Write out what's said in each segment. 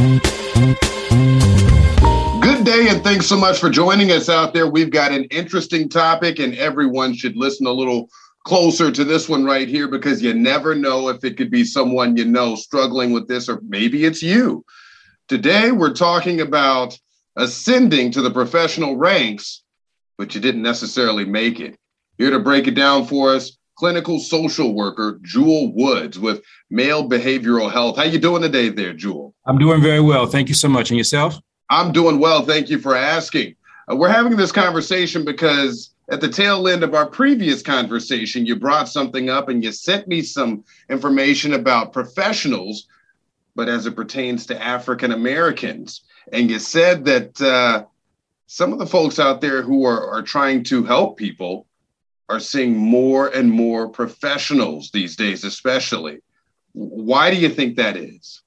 Good day, and thanks so much for joining us out there. We've got an interesting topic, and everyone should listen a little closer to this one right here because you never know if it could be someone you know struggling with this, or maybe it's you. Today, we're talking about ascending to the professional ranks, but you didn't necessarily make it. Here to break it down for us, clinical social worker Jewel Woods with Male Behavioral Health. How you doing today there, Jewel? I'm doing very well. Thank you so much. And yourself? I'm doing well. Thank you for asking. Uh, we're having this conversation because at the tail end of our previous conversation, you brought something up and you sent me some information about professionals but as it pertains to African Americans. And you said that uh, some of the folks out there who are, are trying to help people are seeing more and more professionals these days, especially. Why do you think that is?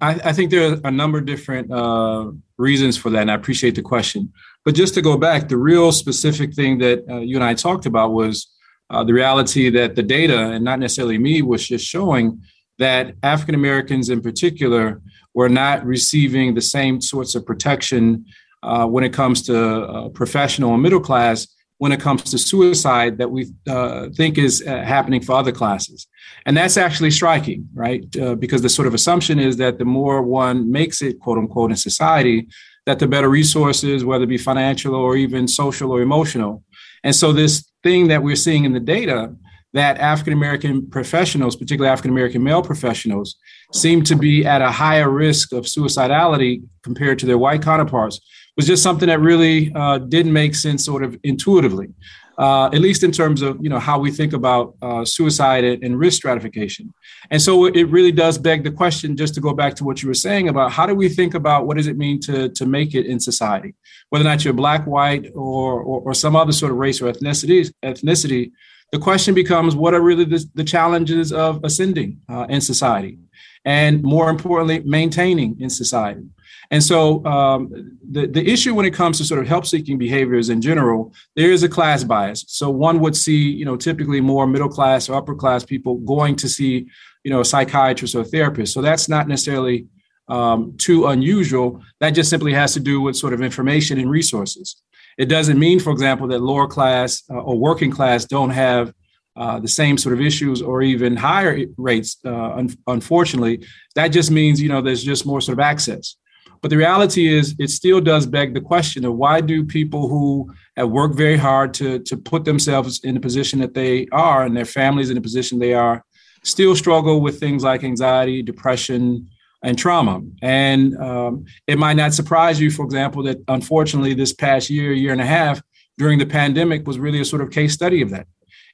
I, I think there are a number of different uh, reasons for that, and I appreciate the question. But just to go back, the real specific thing that uh, you and I talked about was uh, the reality that the data, and not necessarily me, was just showing that African Americans in particular were not receiving the same sorts of protection uh, when it comes to uh, professional and middle class when it comes to suicide that we uh, think is uh, happening for other classes. And that's actually striking, right? Uh, because the sort of assumption is that the more one makes it, quote unquote, in society, that the better resources, whether it be financial or even social or emotional. And so this thing that we're seeing in the data that African American professionals, particularly African American male professionals, seem to be at a higher risk of suicidality compared to their white counterparts was just something that really uh, didn't make sense sort of intuitively. Uh, at least in terms of you know how we think about uh, suicide and risk stratification. And so it really does beg the question, just to go back to what you were saying about how do we think about what does it mean to, to make it in society, whether or not you're black, white, or, or, or some other sort of race or ethnicity, ethnicity the question becomes what are really the, the challenges of ascending uh, in society and more importantly maintaining in society and so um, the, the issue when it comes to sort of help seeking behaviors in general there is a class bias so one would see you know typically more middle class or upper class people going to see you know a psychiatrist or a therapist so that's not necessarily um, too unusual that just simply has to do with sort of information and resources it doesn't mean, for example, that lower class uh, or working class don't have uh, the same sort of issues or even higher rates. Uh, un- unfortunately, that just means you know there's just more sort of access. But the reality is, it still does beg the question of why do people who have worked very hard to to put themselves in the position that they are and their families in the position they are still struggle with things like anxiety, depression, and trauma. And um, it might not surprise you, for example, that unfortunately this past year, year and a half during the pandemic was really a sort of case study of that.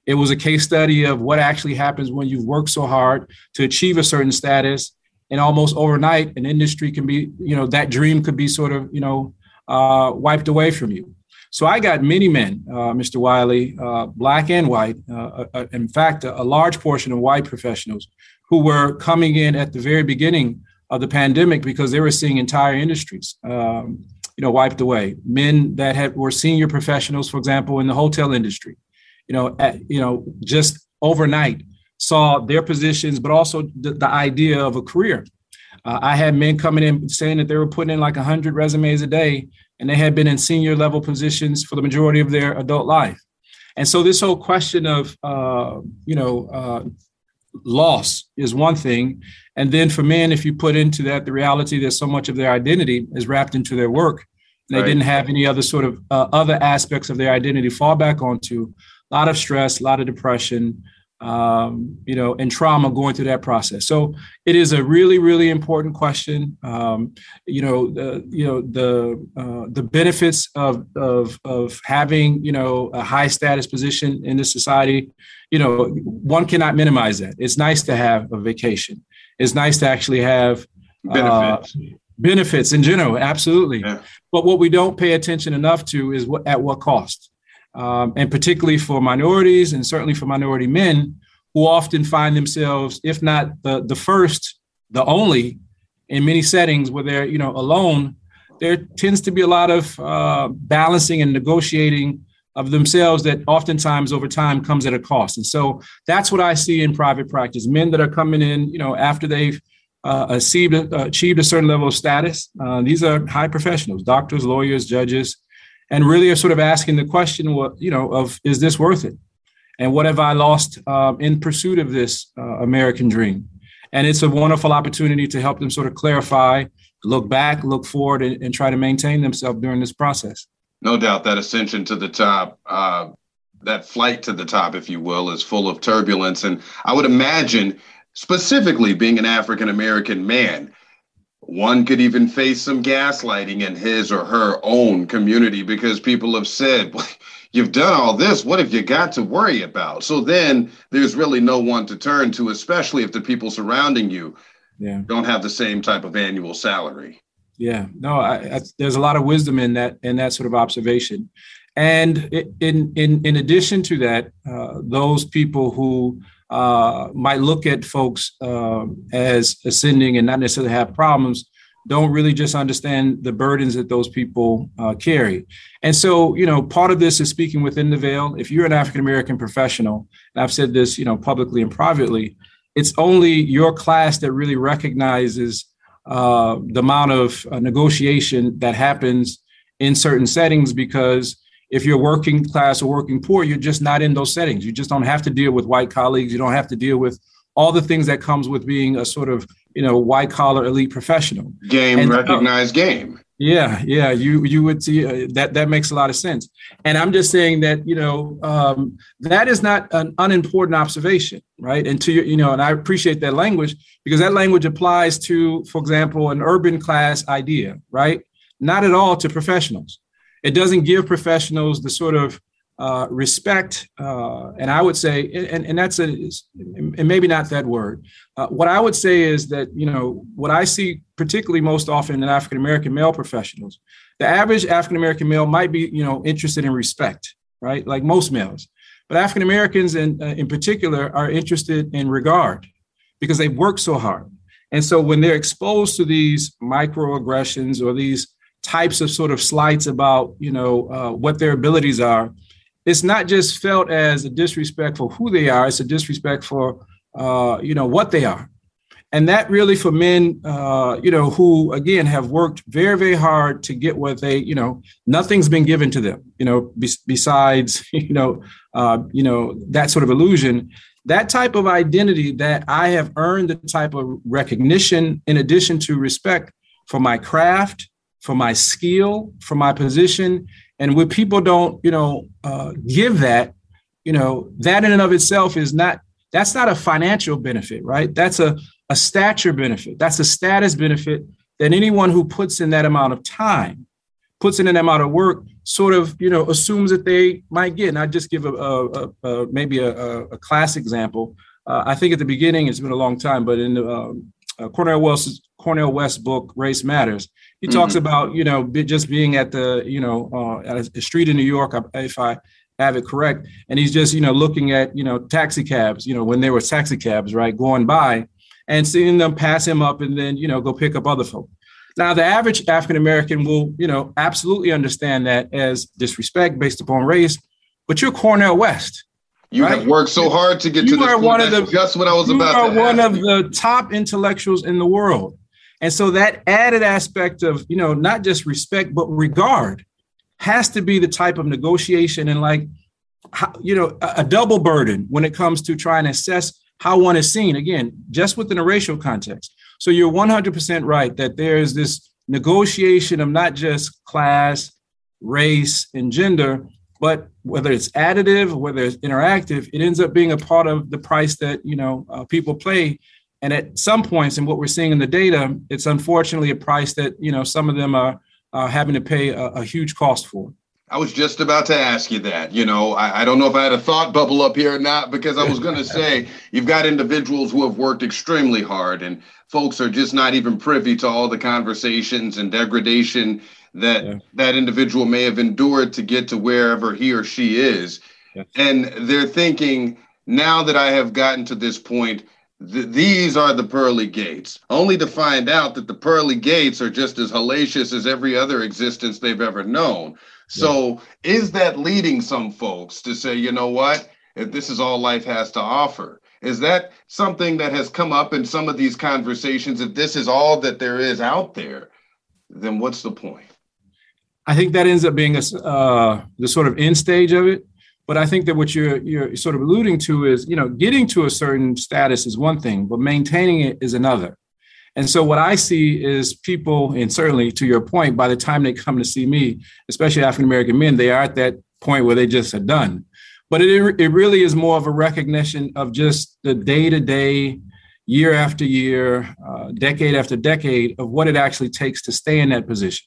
It was a case study of what actually happens when you've worked so hard to achieve a certain status, and almost overnight, an industry can be, you know, that dream could be sort of, you know, uh, wiped away from you. So I got many men, uh, Mr. Wiley, uh, black and white, uh, uh, uh, in fact, a, a large portion of white professionals who were coming in at the very beginning of the pandemic because they were seeing entire industries, um, you know, wiped away. Men that had were senior professionals, for example, in the hotel industry, you know, at, you know, just overnight saw their positions, but also the, the idea of a career. Uh, I had men coming in saying that they were putting in like 100 resumes a day, and they had been in senior level positions for the majority of their adult life. And so this whole question of, uh, you know, uh, loss is one thing. And then for men, if you put into that the reality that so much of their identity is wrapped into their work, they right. didn't have any other sort of uh, other aspects of their identity fall back onto. A lot of stress, a lot of depression, um, you know, and trauma going through that process. So it is a really, really important question. Um, you know, the, you know the uh, the benefits of, of of having you know a high status position in this society. You know, one cannot minimize that. It's nice to have a vacation. It's nice to actually have benefits. Uh, benefits in general, absolutely. Yeah. But what we don't pay attention enough to is what at what cost um, and particularly for minorities and certainly for minority men who often find themselves, if not the, the first, the only, in many settings where they're you know alone, there tends to be a lot of uh, balancing and negotiating of themselves that oftentimes over time comes at a cost. And so that's what I see in private practice: men that are coming in, you know, after they've uh, achieved, achieved a certain level of status. Uh, these are high professionals, doctors, lawyers, judges, and really are sort of asking the question, what you know, of is this worth it? And what have I lost uh, in pursuit of this uh, American dream? And it's a wonderful opportunity to help them sort of clarify, look back, look forward, and, and try to maintain themselves during this process. No doubt that ascension to the top, uh, that flight to the top, if you will, is full of turbulence. And I would imagine, specifically being an African American man, one could even face some gaslighting in his or her own community because people have said, you've done all this. What have you got to worry about? So then there's really no one to turn to, especially if the people surrounding you yeah. don't have the same type of annual salary. Yeah, no, I, I, there's a lot of wisdom in that in that sort of observation, and in in in addition to that, uh, those people who uh, might look at folks uh, as ascending and not necessarily have problems don't really just understand the burdens that those people uh, carry. And so, you know, part of this is speaking within the veil. If you're an African American professional, and I've said this, you know, publicly and privately, it's only your class that really recognizes uh, the amount of uh, negotiation that happens in certain settings because if you're working class or working poor, you're just not in those settings. You just don't have to deal with white colleagues. You don't have to deal with all the things that comes with being a sort of you know white collar elite professional. Game and, uh, recognized uh, game. Yeah, yeah, you you would see uh, that that makes a lot of sense. And I'm just saying that you know um, that is not an unimportant observation, right? And to you know, and I appreciate that language because that language applies to, for example, an urban class idea, right? Not at all to professionals. It doesn't give professionals the sort of uh, respect, uh, and I would say, and, and that's a, and maybe not that word. Uh, what I would say is that, you know, what I see particularly most often in African American male professionals, the average African American male might be, you know, interested in respect, right? Like most males. But African Americans in, uh, in particular are interested in regard because they've worked so hard. And so when they're exposed to these microaggressions or these types of sort of slights about, you know, uh, what their abilities are, it's not just felt as a disrespect for who they are, it's a disrespect for, uh, you know, what they are. And that really for men, uh, you know, who again have worked very, very hard to get what they, you know, nothing's been given to them, you know, be- besides, you know, uh, you know, that sort of illusion. That type of identity that I have earned the type of recognition in addition to respect for my craft, for my skill, for my position, and when people don't, you know, uh, give that, you know, that in and of itself is not, that's not a financial benefit, right? That's a, a stature benefit. That's a status benefit that anyone who puts in that amount of time, puts in an amount of work, sort of, you know, assumes that they might get. And I just give a, a, a maybe a, a, class example. Uh, I think at the beginning, it's been a long time, but in the um, uh, Cornel West's Cornel West book, Race Matters, he mm-hmm. talks about you know just being at the you know uh, at a street in New York, if I have it correct, and he's just you know looking at you know taxi cabs, you know when there were taxi cabs right going by, and seeing them pass him up and then you know go pick up other folk. Now the average African American will you know absolutely understand that as disrespect based upon race, but you're Cornel West. You right? have worked so hard to get you to this. Are point. one of the, just what I was about. You are one of the top intellectuals in the world. And so that added aspect of, you know, not just respect, but regard has to be the type of negotiation and like, you know, a, double burden when it comes to trying to assess how one is seen. Again, just within a racial context. So you're 100% right that there is this negotiation of not just class, race, and gender, but whether it's additive, whether it's interactive, it ends up being a part of the price that you know uh, people pay and at some points, in what we're seeing in the data, it's unfortunately a price that you know some of them are uh, having to pay a, a, huge cost for. I was just about to ask you that. You know, I, I don't know if I had a thought bubble up here or not, because I was going to say you've got individuals who have worked extremely hard, and folks are just not even privy to all the conversations and degradation that yeah. that individual may have endured to get to wherever he or she is. And they're thinking, now that I have gotten to this point, th- these are the pearly gates, only to find out that the pearly gates are just as hellacious as every other existence they've ever known. So, is that leading some folks to say, you know what, if this is all life has to offer? Is that something that has come up in some of these conversations? If this is all that there is out there, then what's the point? I think that ends up being a, uh, the sort of end stage of it. But I think that what you're you're sort of alluding to is, you know, getting to a certain status is one thing, but maintaining it is another. And so what I see is people, and certainly to your point, by the time they come to see me, especially African American men, they are at that point where they just are done. But it, it really is more of a recognition of just the day to day, year after year, uh, decade after decade of what it actually takes to stay in that position.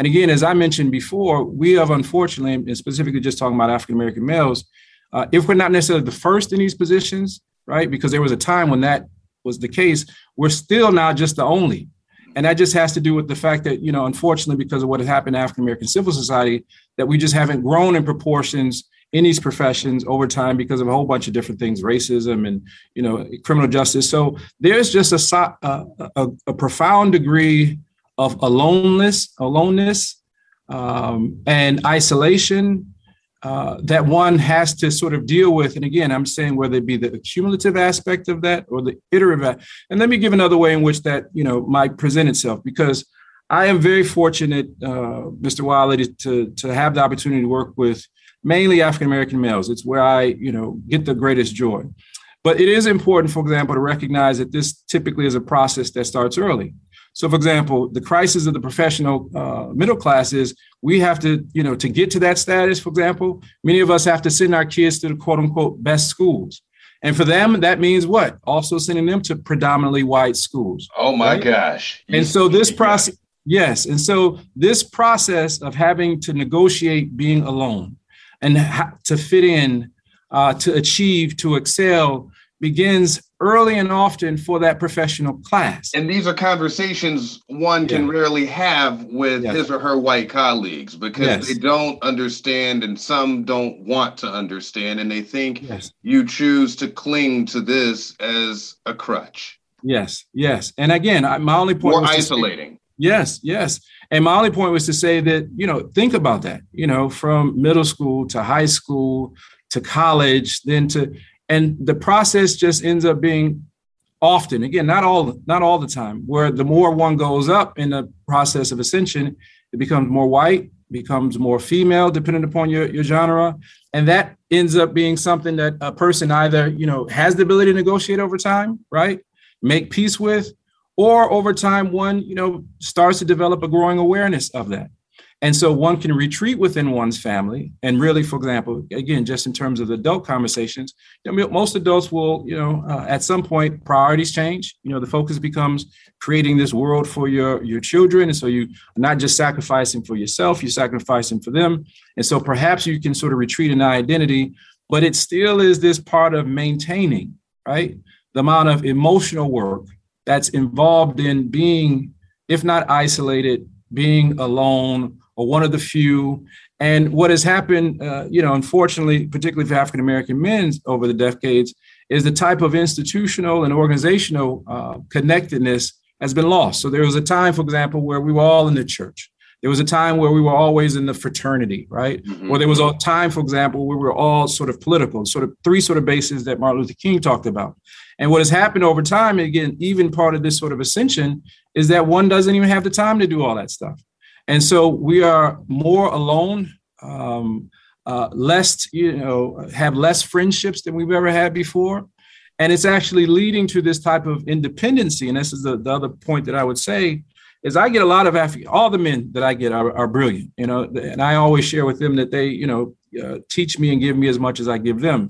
And again, as I mentioned before, we have unfortunately, and specifically just talking about African American males, uh, if we're not necessarily the first in these positions, right? Because there was a time when that was the case, we're still not just the only. And that just has to do with the fact that, you know, unfortunately, because of what has happened to African American civil society, that we just haven't grown in proportions in these professions over time because of a whole bunch of different things, racism and, you know, criminal justice. So there's just a, a, a, a profound degree of aloneness, aloneness, um, and isolation uh, that one has to sort of deal with. And again, I'm saying whether it be the accumulative aspect of that or the iterative. And let me give another way in which that you know might present itself because I am very fortunate, uh, Mr. Wiley, to to have the opportunity to work with mainly African American males. It's where I you know get the greatest joy. But it is important, for example, to recognize that this typically is a process that starts early. So, for example, the crisis of the professional uh, middle class is we have to, you know, to get to that status, for example, many of us have to send our kids to the quote unquote best schools. And for them, that means what? Also sending them to predominantly white schools. Oh my right? gosh. And so this process, yes. And so this process of having to negotiate being alone and to fit in, uh, to achieve, to excel begins early and often for that professional class. And these are conversations one can rarely have with yes. his or her white colleagues because yes. they don't understand and some don't want to understand and they think yes. you choose to cling to this as a crutch. Yes, yes. And again, my only point More was isolating. Say, yes, yes. And my only point was to say that, you know, think about that, you know, from middle school to high school to college, then to and the process just ends up being often again not all not all the time where the more one goes up in the process of ascension it becomes more white becomes more female depending upon your, your genre. And that ends up being something that a person either you know has the ability to negotiate over time right make peace with or over time one you know starts to develop a growing awareness of that and so one can retreat within one's family. And really, for example, again, just in terms of adult conversations, most adults will, you know, uh, at some point priorities change. You know, the focus becomes creating this world for your, your children. And so you are not just sacrificing for yourself, you're sacrificing for them. And so perhaps you can sort of retreat in identity, but it still is this part of maintaining, right? The amount of emotional work that's involved in being, if not isolated, being alone or one of the few. And what has happened, uh, you know, unfortunately, particularly for African American men over the decades, is the type of institutional and organizational uh, connectedness has been lost. So there was a time, for example, where we were all in the church. There was a time where we were always in the fraternity, right? Mm-hmm. Or there was a time, for example, where we were all sort of political, sort of three sort of bases that Martin Luther King talked about. And what has happened over time, again, even part of this sort of ascension, is that one doesn't even have the time to do all that stuff. And so we are more alone, um, uh, less, you know, have less friendships than we've ever had before. And it's actually leading to this type of independency. And this is the, the other point that I would say is I get a lot of African, all the men that I get are, are brilliant, you know, and I always share with them that they, you know, uh, teach me and give me as much as I give them.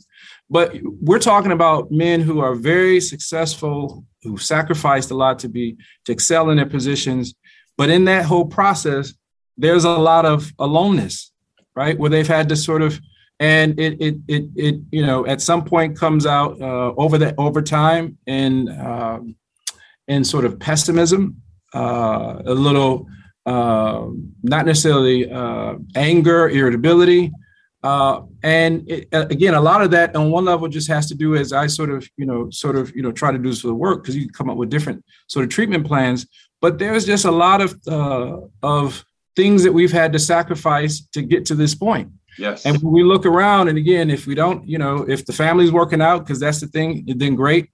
But we're talking about men who are very successful, who sacrificed a lot to be, to excel in their positions, but in that whole process, there's a lot of aloneness, right? Where they've had to sort of, and it it it, it you know at some point comes out uh, over the over time in uh, in sort of pessimism, uh, a little uh, not necessarily uh, anger, irritability, uh, and it, again, a lot of that on one level just has to do as I sort of, you know, sort of, you know, try to do this for the work because you come up with different sort of treatment plans. But there's just a lot of uh, of things that we've had to sacrifice to get to this point. Yes. And when we look around, and again, if we don't, you know, if the family's working out, because that's the thing, then great.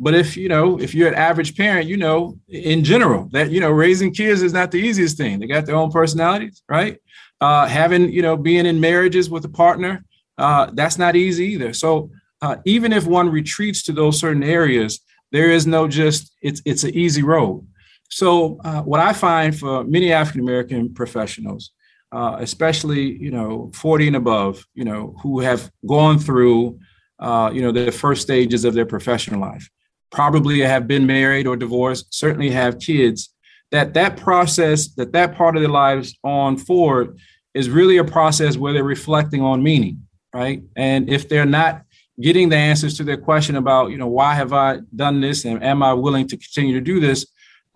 But if you know, if you're an average parent, you know, in general, that you know, raising kids is not the easiest thing. They got their own personalities, right? Uh, having you know, being in marriages with a partner, uh, that's not easy either. So uh, even if one retreats to those certain areas, there is no just it's it's an easy road. So uh, what I find for many African American professionals, uh, especially you know 40 and above, you know who have gone through uh, you know the first stages of their professional life, probably have been married or divorced, certainly have kids. That that process, that that part of their lives on forward, is really a process where they're reflecting on meaning, right? And if they're not getting the answers to their question about, you know, why have I done this and am I willing to continue to do this?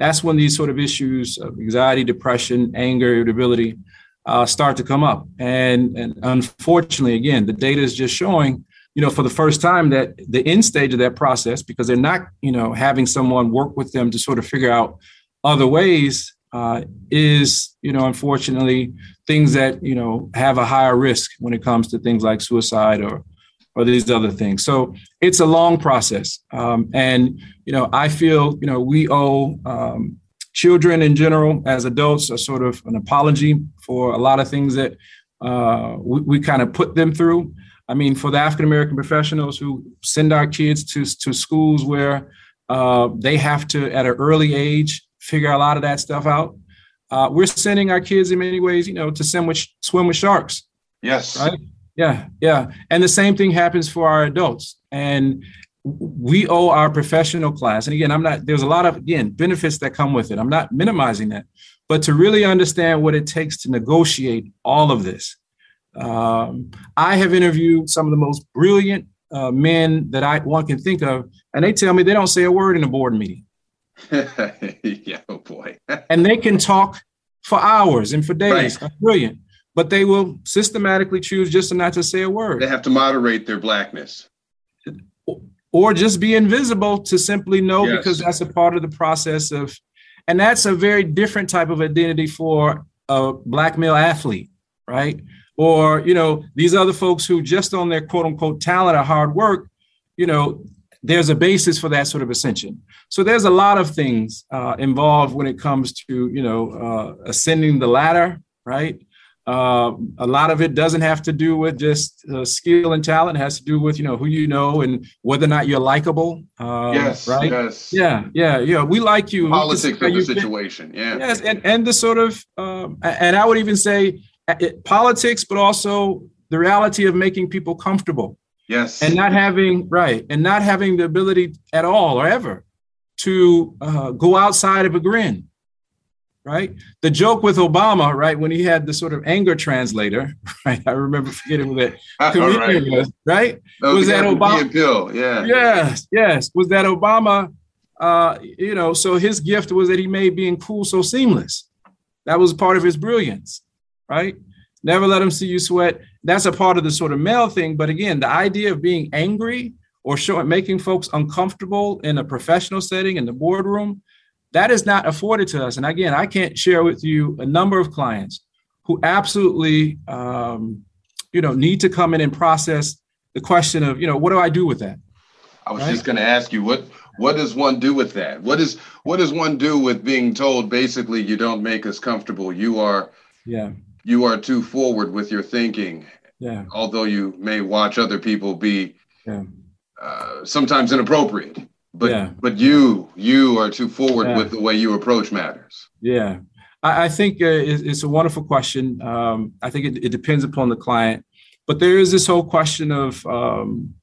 That's when these sort of issues of anxiety, depression, anger, irritability uh, start to come up. And, and unfortunately, again, the data is just showing, you know, for the first time that the end stage of that process, because they're not, you know, having someone work with them to sort of figure out other ways, uh, is, you know, unfortunately, things that, you know, have a higher risk when it comes to things like suicide or or these other things. So it's a long process. Um, and, you know, I feel, you know, we owe um, children in general as adults a sort of an apology for a lot of things that uh, we, we kind of put them through. I mean, for the African American professionals who send our kids to, to schools where uh, they have to, at an early age, figure a lot of that stuff out. Uh, we're sending our kids in many ways, you know, to swim with, swim with sharks. Yes. Right. Yeah, yeah. And the same thing happens for our adults. And we owe our professional class. And again, I'm not, there's a lot of, again, benefits that come with it. I'm not minimizing that. But to really understand what it takes to negotiate all of this, um, I have interviewed some of the most brilliant uh, men that I one can think of, and they tell me they don't say a word in a board meeting. yeah, oh boy. and they can talk for hours and for days. Right. Brilliant but they will systematically choose just not to say a word. They have to moderate their blackness. Or just be invisible to simply know yes. because that's a part of the process of, and that's a very different type of identity for a black male athlete, right? Or, you know, these other folks who just on their quote unquote talent or hard work, you know, there's a basis for that sort of ascension. So there's a lot of things uh, involved when it comes to, you know, uh, ascending the ladder, right? Uh, a lot of it doesn't have to do with just uh, skill and talent. It has to do with you know who you know and whether or not you're likable. Um, yes. Right. Yes. Yeah. Yeah. Yeah. We like you. Politics of the situation. Yeah. Yes, and and the sort of um, and I would even say uh, it, politics, but also the reality of making people comfortable. Yes. And not having right and not having the ability at all or ever to uh, go outside of a grin right? The joke with Obama, right, when he had the sort of anger translator, right? I remember forgetting who that comedian right. was, right? Was that Obama? Bill, yeah. Yes, yes. Was that Obama? Uh, you know, so his gift was that he made being cool so seamless. That was part of his brilliance, right? Never let him see you sweat. That's a part of the sort of male thing. But again, the idea of being angry or showing making folks uncomfortable in a professional setting in the boardroom, that is not afforded to us. And again, I can't share with you a number of clients who absolutely, um, you know, need to come in and process the question of, you know, what do I do with that? I was right? just going to ask you what what does one do with that? What is what does one do with being told basically you don't make us comfortable? You are yeah you are too forward with your thinking. Yeah. Although you may watch other people be yeah. uh, sometimes inappropriate but yeah. but you you are too forward yeah. with the way you approach matters. Yeah. I, I think uh, it's, it's, a wonderful question. Um, i think it, it, depends upon the client. But there is this whole question of um,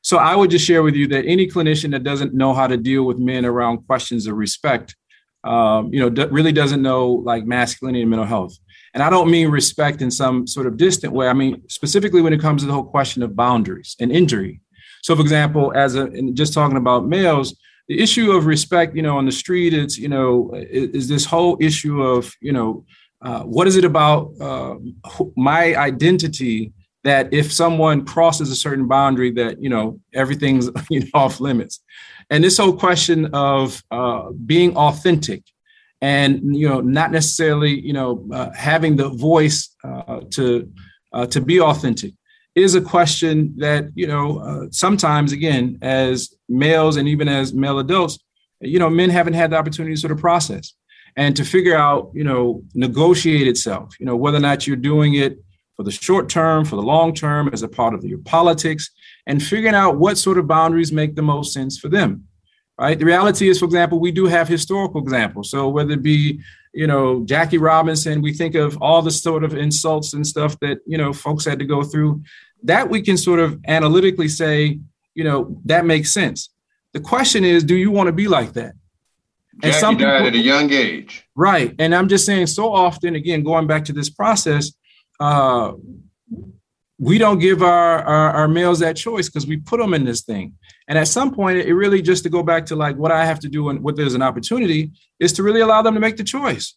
so i would just share with you that any clinician that doesn't know how to deal with men around questions of respect um, you know d- really doesn't know like masculinity and mental health. And i don't mean respect in some sort of distant way. I mean specifically when it comes to the whole question of boundaries and injury so, for example, as a just talking about males, the issue of respect, you know, on the street, it's you know, is, is this whole issue of you know, uh, what is it about uh, my identity that if someone crosses a certain boundary, that you know, everything's you know, off limits, and this whole question of uh, being authentic and you know not necessarily you know uh, having the voice uh, to uh, to be authentic is a question that you know uh, sometimes again as males and even as male adults you know men haven't had the opportunity to sort of process and to figure out you know negotiate itself you know whether or not you're doing it for the short term for the long term as a part of your politics and figuring out what sort of boundaries make the most sense for them right? The reality is for example we do have historical examples. So whether it be you know jackie robinson we think of all the sort of insults and stuff that you know folks had to go through. That we can sort of analytically say you know that makes sense. The question is do you want to be like that? And Jackie some people, died at a young age. Right. And i'm just saying so often again going back to this process uh we don't give our, our, our males that choice because we put them in this thing and at some point, it really just to go back to like what I have to do and what there's an opportunity is to really allow them to make the choice.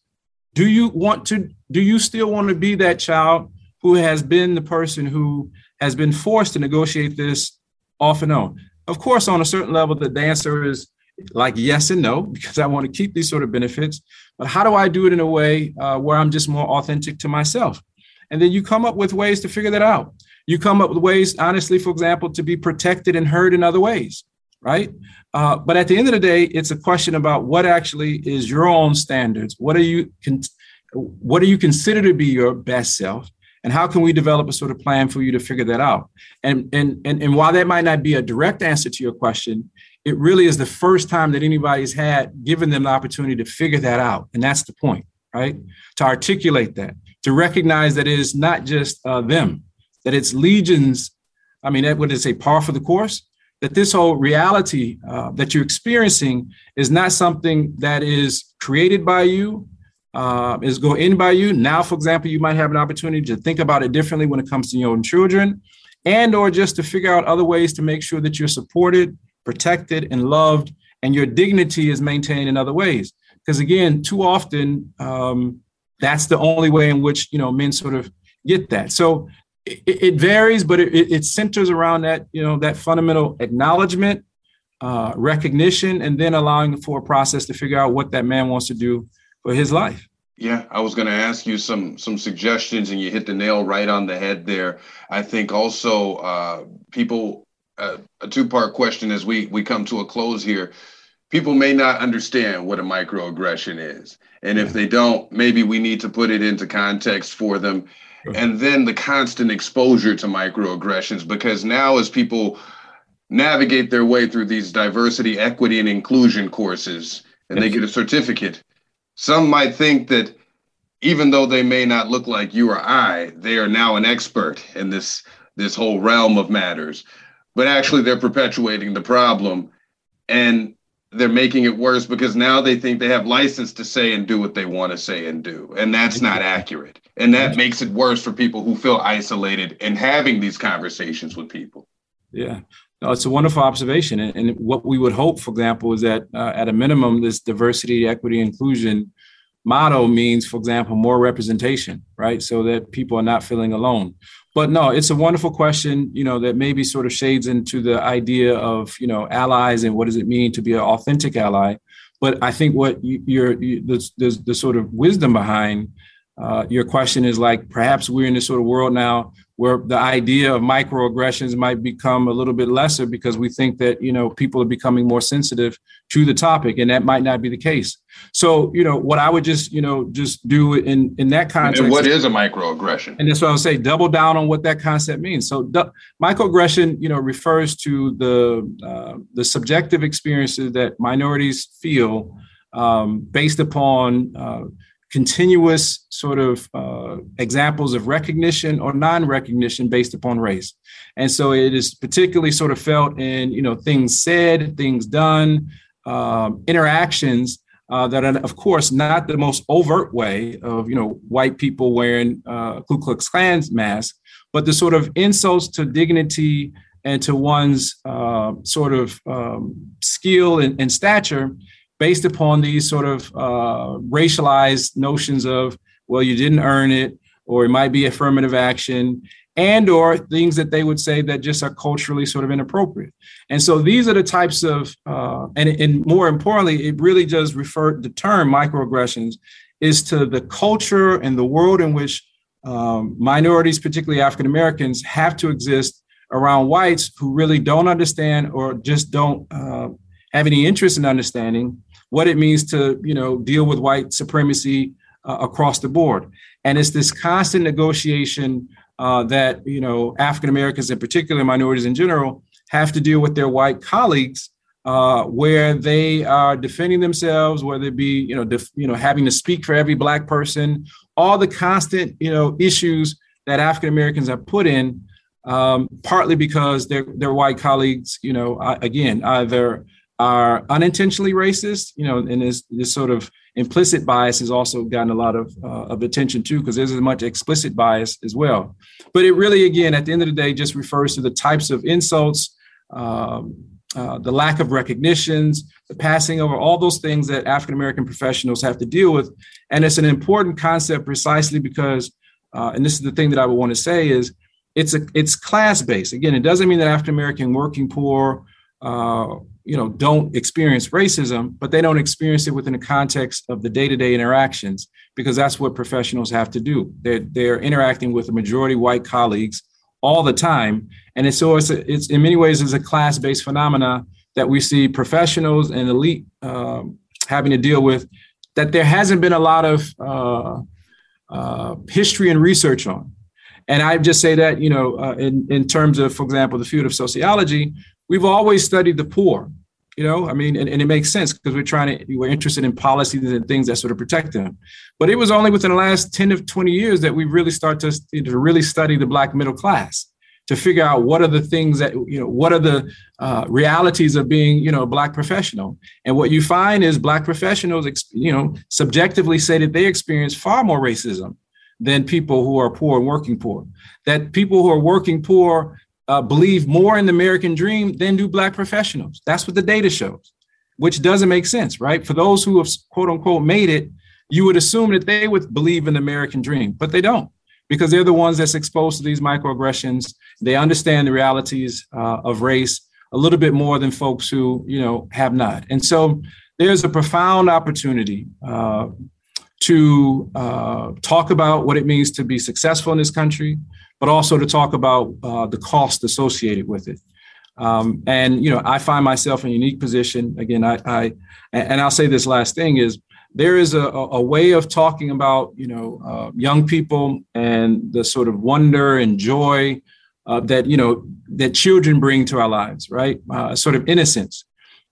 Do you want to, do you still want to be that child who has been the person who has been forced to negotiate this off and on? Of course, on a certain level, the answer is like yes and no, because I want to keep these sort of benefits. But how do I do it in a way uh, where I'm just more authentic to myself? And then you come up with ways to figure that out. You come up with ways, honestly, for example, to be protected and heard in other ways, right? Uh, but at the end of the day, it's a question about what actually is your own standards. What are you con- what do you consider to be your best self? And how can we develop a sort of plan for you to figure that out? And and and, and while that might not be a direct answer to your question, it really is the first time that anybody's had given them the opportunity to figure that out. And that's the point, right? To articulate that, to recognize that it is not just uh, them, that it's legions. I mean, that would it say par for the course? That this whole reality uh, that you're experiencing is not something that is created by you, uh, is going in by you. Now, for example, you might have an opportunity to think about it differently when it comes to your own children, and or just to figure out other ways to make sure that you're supported, protected, and loved, and your dignity is maintained in other ways. Because again, too often, um, that's the only way in which you know men sort of get that. So it, it varies, but it, it, centers around that, you know, that fundamental acknowledgement, uh, recognition, and then allowing for a process to figure out what that man wants to do for his life. Yeah, I was going to ask you some some suggestions, and you hit the nail right on the head there. I think also uh, people uh, a two part question as we we come to a close here. People may not understand what a microaggression is, and if they don't, maybe we need to put it into context for them. And then the constant exposure to microaggressions because now as people navigate their way through these diversity equity and inclusion courses and they get a certificate some might think that even though they may not look like you or i they are now an expert in this this whole realm of matters. But actually they're perpetuating the problem. And they're making it worse because now they think they have license to say and do what they want to say and do. And that's not accurate. And that makes it worse for people who feel isolated and having these conversations with people. Yeah. No, it's a wonderful observation. And, what we would hope for example is that uh, at a minimum this diversity equity inclusion motto means for example more representation right so that people are not feeling alone but no, it's a wonderful question, you know, that maybe sort of shades into the idea of, you know, allies and what does it mean to be an authentic ally. But I think what you're, you, the, the, the sort of wisdom behind uh, your question is like perhaps we're in this sort of world now where the idea of microaggressions might become a little bit lesser because we think that you know people are becoming more sensitive to the topic and that might not be the case. So you know what i would just you know just do in in that context and what is a microaggression? And that's what i would say double down on what that concept means. So du- microaggression you know refers to the uh, the subjective experiences that minorities feel um, based upon uh, continuous sort of uh, examples of recognition or non-recognition based upon race. And so it is particularly sort of felt in you know things said things done um, interactions uh, that are of course not the most overt way of you know white people wearing uh, ku klux klan masks but the sort of insults to dignity and to one's uh, sort of um, skill and, and stature based upon these sort of uh, racialized notions of, well, you didn't earn it, or it might be affirmative action, and or things that they would say that just are culturally sort of inappropriate. And so these are the types of, uh, and, and more importantly, it really does refer, the term microaggressions is to the culture and the world in which um, minorities, particularly African Americans, have to exist around whites who really don't understand or just don't uh, have any interest in understanding what it means to you know deal with white supremacy uh, across the board. And it's this constant negotiation uh, that you know African Americans, in particular, minorities in general, have to deal with their white colleagues, uh, where they are defending themselves, whether it be you know def, you know having to speak for every black person, all the constant you know issues that African Americans are put in, um, partly because their their white colleagues, you know, again either are unintentionally racist, you know, and this this sort of implicit bias has also gotten a lot of uh, of attention too, because there's as much explicit bias as well. But it really, again, at the end of the day, just refers to the types of insults, um, uh, the lack of recognitions, the passing over, all those things that African American professionals have to deal with, and it's an important concept precisely because, uh, and this is the thing that I would want to say is, it's a it's class based. Again, it doesn't mean that African American working poor uh, you know don't experience racism but they don't experience it within the context of the day-to-day interactions because that's what professionals have to do. They're, they're interacting with the majority white colleagues all the time and it's so it's, it's in many ways is a class-based phenomena that we see professionals and elite um, having to deal with that there hasn't been a lot of uh, uh, history and research on. And I just say that, you know, uh, in, in terms of, for example, the field of sociology, we've always studied the poor you know? I mean and, and it makes sense because we're trying to we're interested in policies and things that sort of protect them. But it was only within the last 10 to 20 years that we really start to, to really study the black middle class to figure out what are the things that you know what are the uh, realities of being you know a black professional. And what you find is black professionals you know subjectively say that they experience far more racism than people who are poor and working poor. That people who are working poor uh, believe more in the American dream than do Black professionals. That's what the data shows, which doesn't make sense, right? For those who have quote unquote made it, you would assume that they would believe in the American dream, but they don't because they're the ones that's exposed to these microaggressions. They understand the realities uh, of race a little bit more than folks who, you know, have not. And so there's a profound opportunity uh, to uh, talk about what it means to be successful in this country, but also to talk about uh, the cost associated with it. Um, and you know, I find myself in a unique position. Again, I, I and I'll say this last thing is there is a, a way of talking about you know uh, young people and the sort of wonder and joy uh, that you know that children bring to our lives, right? Uh, sort of innocence.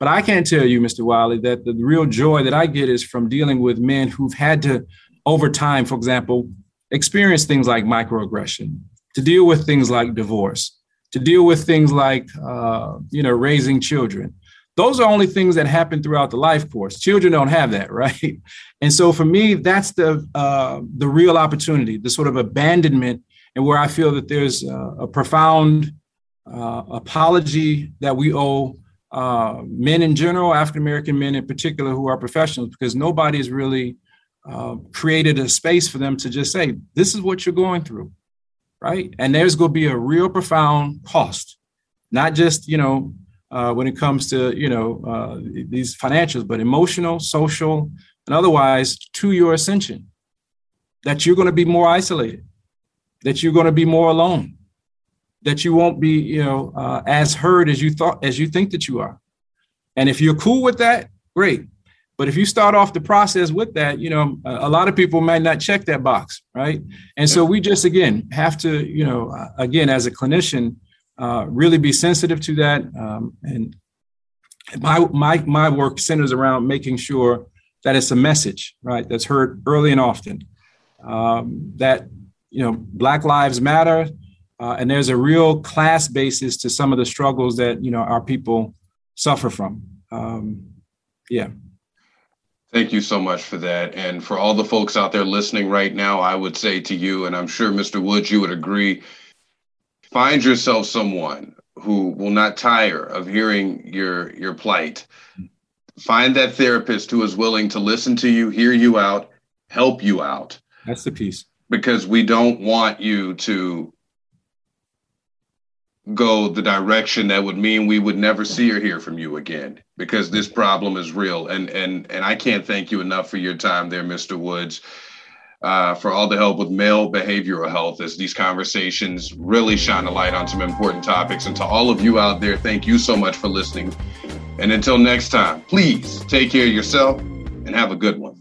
But I can't tell you, Mr. Wiley, that the real joy that I get is from dealing with men who've had to, over time, for example, experience things like microaggression, to deal with things like divorce, to deal with things like uh, you know raising children. Those are only things that happen throughout the life course. Children don't have that, right? And so for me, that's the uh, the real opportunity, the sort of abandonment, and where I feel that there's a, a profound uh, apology that we owe uh, men in general, African American men in particular, who are professionals, because nobody's really uh, created a space for them to just say, "This is what you're going through." right? And there's going to be a real profound cost, not just you know uh, when it comes to you know uh, these financials, but emotional, social, and otherwise to your ascension. That you're going to be more isolated, that you're going to be more alone, that you won't be you know uh, as heard as you thought as you think that you are. And if you're cool with that, great. But if you start off the process with that, you know, a, a lot of people might not check that box, right? And so we just again have to, you know, uh, again as a clinician, uh, really be sensitive to that. Um, and my my my work centers around making sure that it's a message, right, that's heard early and often. Um, that you know, Black Lives Matter, uh, and there's a real class basis to some of the struggles that you know our people suffer from. Um, yeah. Thank you so much for that. And for all the folks out there listening right now, I would say to you, and I'm sure Mr. Woods, you would agree, find yourself someone who will not tire of hearing your your plight. Find that therapist who is willing to listen to you, hear you out, help you out. That's the piece. Because we don't want you to go the direction that would mean we would never see or hear from you again because this problem is real and and and I can't thank you enough for your time there Mr. Woods uh, for all the help with male behavioral health as these conversations really shine a light on some important topics. And to all of you out there, thank you so much for listening. And until next time, please take care of yourself and have a good one.